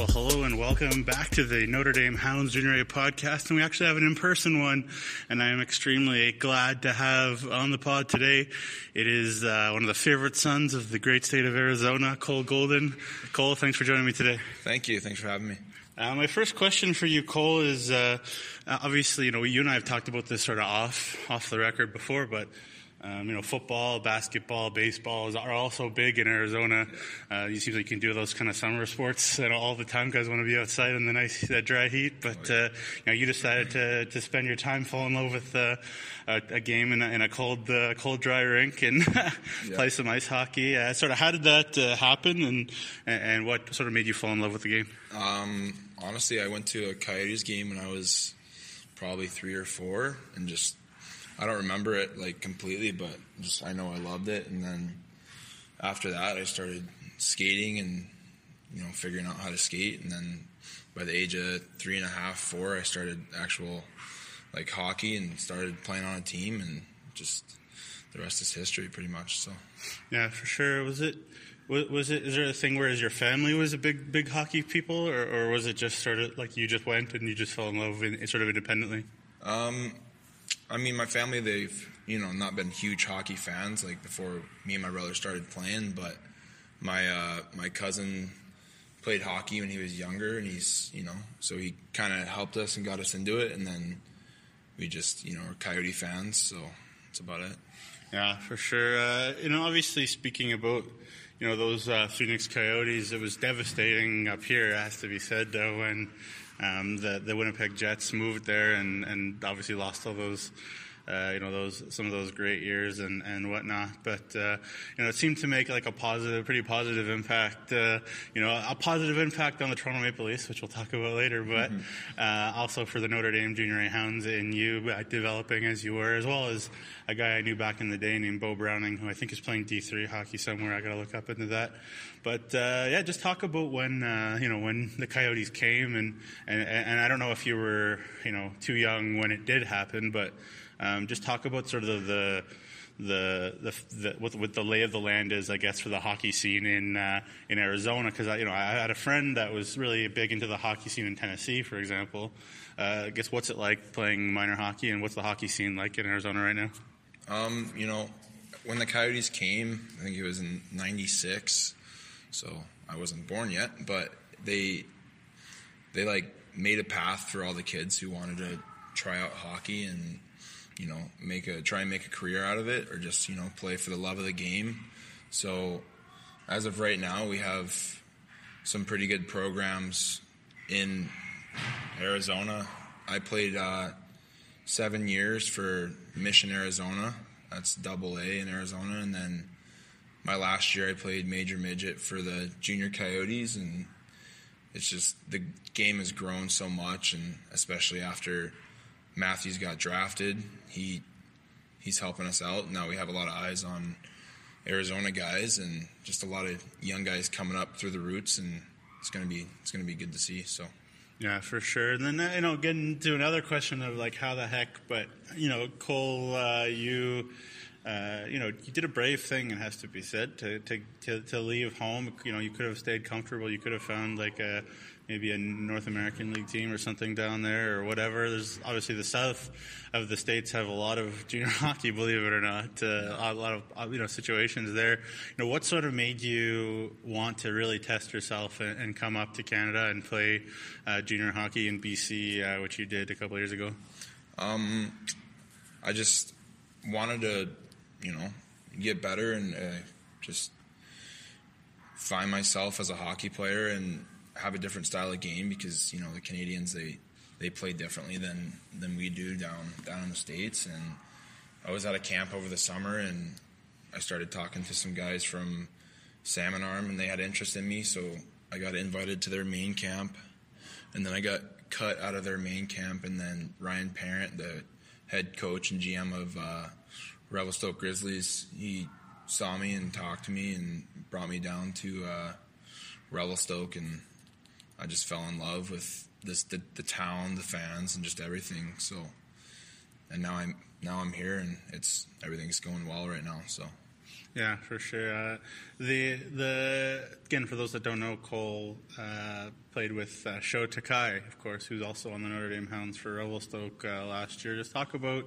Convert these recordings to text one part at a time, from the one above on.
Well, hello and welcome back to the Notre Dame Hounds Junior A podcast. And we actually have an in person one, and I am extremely glad to have on the pod today. It is uh, one of the favorite sons of the great state of Arizona, Cole Golden. Cole, thanks for joining me today. Thank you. Thanks for having me. Uh, my first question for you, Cole, is uh, obviously, you know, you and I have talked about this sort of off off the record before, but um, you know, football, basketball, baseball are also big in Arizona. Uh, you seem like you can do those kind of summer sports and all the time. Guys want to be outside in the nice uh, dry heat, but uh, you know, you decided to to spend your time fall in love with uh, a, a, game in a, in a cold uh, cold dry rink and play some ice hockey. Uh, sort of, how did that happen, and and what sort of made you fall in love with the game? Um, honestly, I went to a Coyotes game when I was probably three or four, and just I don't remember it like completely, but just I know I loved it. And then after that, I started skating and you know figuring out how to skate. And then by the age of three and a half, four, I started actual like hockey and started playing on a team. And just the rest is history, pretty much. So yeah, for sure. Was it? Was it? Is there a thing where your family was a big, big hockey people, or, or was it just sort of like you just went and you just fell in love in, sort of independently? Um, I mean, my family, they've, you know, not been huge hockey fans like before me and my brother started playing, but my, uh, my cousin played hockey when he was younger and he's, you know, so he kind of helped us and got us into it. And then we just, you know, are Coyote fans. So that's about it. Yeah, for sure. Uh, know, obviously speaking about, you know, those uh, Phoenix Coyotes, it was devastating up here, it has to be said, though, when um, the the Winnipeg Jets moved there and, and obviously lost all those uh, you know those some of those great years and, and whatnot. But uh, you know it seemed to make like a positive, pretty positive impact. Uh, you know a positive impact on the Toronto Maple Leafs, which we'll talk about later, but mm-hmm. Uh, also for the Notre Dame Junior A Hounds and you uh, developing as you were, as well as a guy I knew back in the day named Bo Browning, who I think is playing D three hockey somewhere. I got to look up into that. But uh, yeah, just talk about when you know when the Coyotes came and, and and I don't know if you were you know too young when it did happen, but um, just talk about sort of the the, the, the what, what, the lay of the land is, I guess, for the hockey scene in uh, in Arizona. Because you know, I had a friend that was really big into the hockey scene in Tennessee, for example. Uh, I guess what's it like playing minor hockey, and what's the hockey scene like in Arizona right now? Um, you know, when the Coyotes came, I think it was in '96, so I wasn't born yet, but they they like made a path for all the kids who wanted to try out hockey and you know, make a try and make a career out of it, or just you know play for the love of the game. So, as of right now, we have some pretty good programs in Arizona. I played uh, seven years for Mission, Arizona. That's double A in Arizona, and then my last year I played major midget for the junior Coyotes, and it's just the game has grown so much, and especially after Matthews got drafted. He he's helping us out. Now we have a lot of eyes on Arizona guys and just a lot of young guys coming up through the roots, and it's gonna be it's gonna be good to see. So. Yeah, for sure. And then uh, you know, getting to another question of like how the heck, but you know, Cole, uh, you. Uh, you know, you did a brave thing, it has to be said, to, to, to, to leave home. You know, you could have stayed comfortable. You could have found like a, maybe a North American League team or something down there or whatever. There's obviously the south of the states have a lot of junior hockey, believe it or not, uh, a lot of uh, you know situations there. You know, what sort of made you want to really test yourself and, and come up to Canada and play uh, junior hockey in BC, uh, which you did a couple years ago? Um, I just wanted to, you know, get better and uh, just find myself as a hockey player and have a different style of game because you know the Canadians they they play differently than than we do down down in the states. And I was at a camp over the summer and I started talking to some guys from Salmon Arm and they had interest in me, so I got invited to their main camp, and then I got cut out of their main camp, and then Ryan Parent, the head coach and GM of uh, Revelstoke Grizzlies, he saw me and talked to me and brought me down to uh, Revelstoke and I just fell in love with this the, the town, the fans, and just everything. So, and now I'm now I'm here, and it's everything's going well right now. So. Yeah, for sure. Uh, the the again for those that don't know, Cole uh, played with uh, Sho Takai, of course, who's also on the Notre Dame Hounds for Revelstoke uh, last year. Just talk about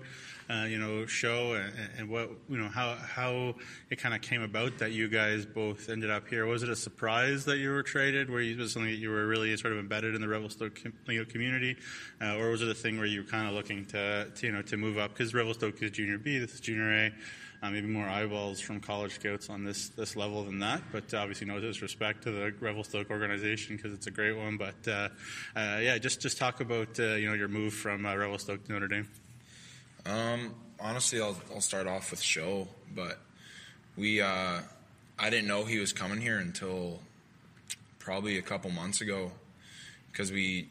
uh, you know Sho and, and, what you know how how it kind of came about that you guys both ended up here. Was it a surprise that you were traded? Were you was something that you were really sort of embedded in the Revelstoke community, uh, or was it a thing where you were kind of looking to, to you know to move up because Revelstoke is Junior B, this is Junior A uh, maybe more eyeballs from college scouts on this this level than that. But obviously, no disrespect to the Revelstoke organization because it's a great one. But uh, uh, yeah, just just talk about uh, you know your move from uh, Revelstoke to Notre Dame. Um, honestly, I'll I'll start off with Sho, but we uh, I didn't know he was coming here until probably a couple months ago because we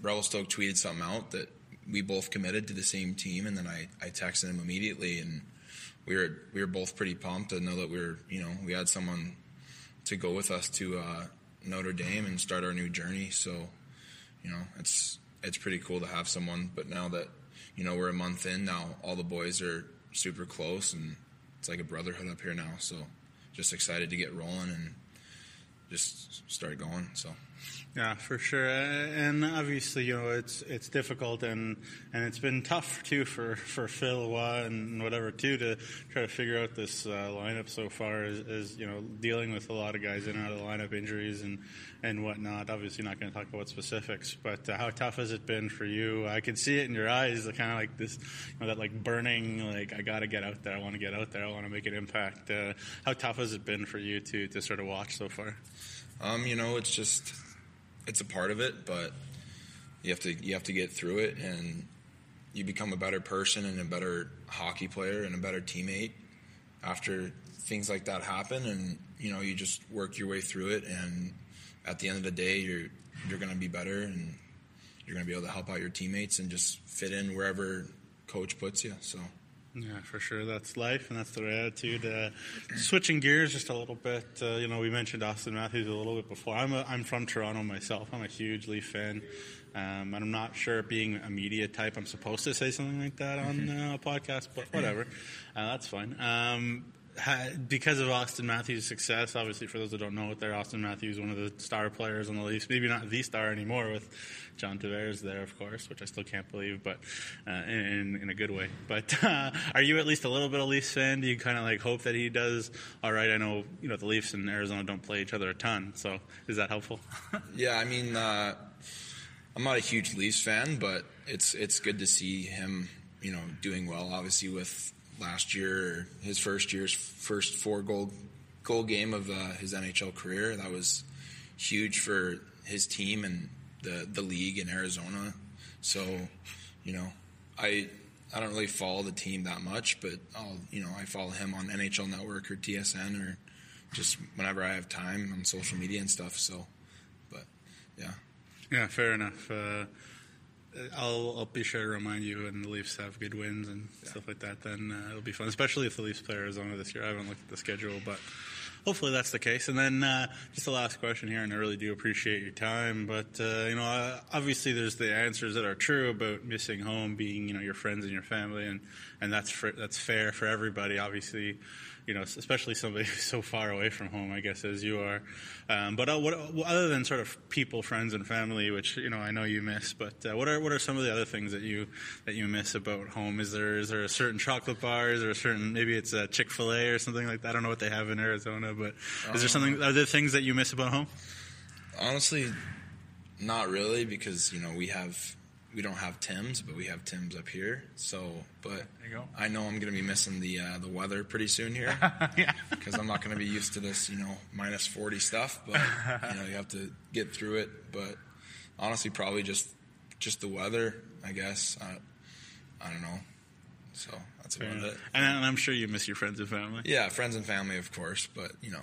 Revelstoke tweeted something out that we both committed to the same team, and then I, I texted him immediately, and we were we were both pretty pumped to know that we were you know we had someone to go with us to uh, Notre Dame and start our new journey. So you know it's it's pretty cool to have someone. But now that you know we're a month in now, all the boys are super close and it's like a brotherhood up here now. So just excited to get rolling and just start going. So. Yeah, for sure, and obviously, you know, it's it's difficult and and it's been tough too for for Phil and whatever too to try to figure out this uh, lineup so far. Is, is you know dealing with a lot of guys in and out of the lineup, injuries and and whatnot. Obviously, not going to talk about specifics, but uh, how tough has it been for you? I can see it in your eyes, the kind of like this, you know, that like burning, like I got to get out there. I want to get out there. I want to make an impact. Uh, how tough has it been for you to to sort of watch so far? Um, you know, it's just it's a part of it, but you have to you have to get through it, and you become a better person and a better hockey player and a better teammate after things like that happen. And you know, you just work your way through it, and at the end of the day, you're you're going to be better, and you're going to be able to help out your teammates and just fit in wherever coach puts you. So. Yeah, for sure. That's life, and that's the attitude. Uh, switching gears just a little bit, uh, you know, we mentioned Auston Matthews a little bit before. I'm a, I'm from Toronto myself. I'm a huge Leaf fan, um, and I'm not sure, being a media type, I'm supposed to say something like that on mm-hmm. uh, a podcast, but whatever. Uh, that's fine. Um, because of Auston Matthews' success, obviously, for those that don't know it, there, Auston Matthews, one of the star players on the Leafs, maybe not the star anymore with John Tavares there, of course, which I still can't believe, but uh, in, in a good way. But uh, are you at least a little bit of Leafs fan? Do you kind of like hope that he does all right? I know you know the Leafs and Arizona don't play each other a ton, so is that helpful? yeah, I mean, uh, I'm not a huge Leafs fan, but it's it's good to see him, you know, doing well. Obviously, with last year, his first year's first four goal goal game of uh, his NHL career. That was huge for his team and the the league in Arizona. So, you know, I I don't really follow the team that much, but I'll you know I follow him on NHL Network or TSN or just whenever I have time on social media and stuff. So, but yeah. Yeah, fair enough. Uh, I'll, I'll be sure to remind you when the Leafs have good wins and yeah. stuff like that. Then uh, it'll be fun, especially if the Leafs play Arizona this year. I haven't looked at the schedule, but hopefully that's the case. And then uh, just the last question here, and I really do appreciate your time. But uh, you know, uh, obviously there's the answers that are true about missing home, being you know your friends and your family, and and that's for, that's fair for everybody. Obviously, you know, especially somebody who's so far away from home, I guess, as you are. Um, but uh, what, other than sort of people, friends, and family, which you know I know you miss, but uh, what are what are some of the other things that you that you miss about home? Is there is there a certain chocolate bar? Is there a certain maybe it's a Chick Fil A or something like that? I don't know what they have in Arizona, but is there something? Um, are there things that you miss about home? Honestly, not really, because you know we have we don't have Tim's, but we have Tim's up here. So, but I know I'm going to be missing the uh, the weather pretty soon here because I'm not going to be used to this, you know, minus 40 stuff. But you know, you have to get through it. But honestly, probably just just the weather, I guess. I, I don't know. So that's Fair about enough. it. And I'm sure you miss your friends and family. Yeah, friends and family, of course. But you know,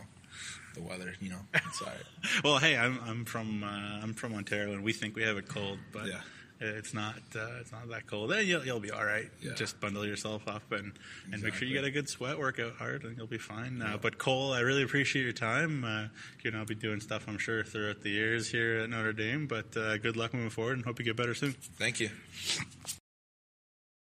the weather, you know, it's all right. well, hey, I'm I'm from uh, I'm from Ontario, and we think we have it cold, but. Yeah it's not uh, it's not that cold. Then you'll, you'll be all right. Yeah. Just bundle yourself up and, and exactly. make sure you get a good sweat, work out hard, and you'll be fine. Uh, but Cole, I really appreciate your time. Uh, you know, I'll be doing stuff I'm sure throughout the years here at Notre Dame. But uh, good luck moving forward, and hope you get better soon. Thank you.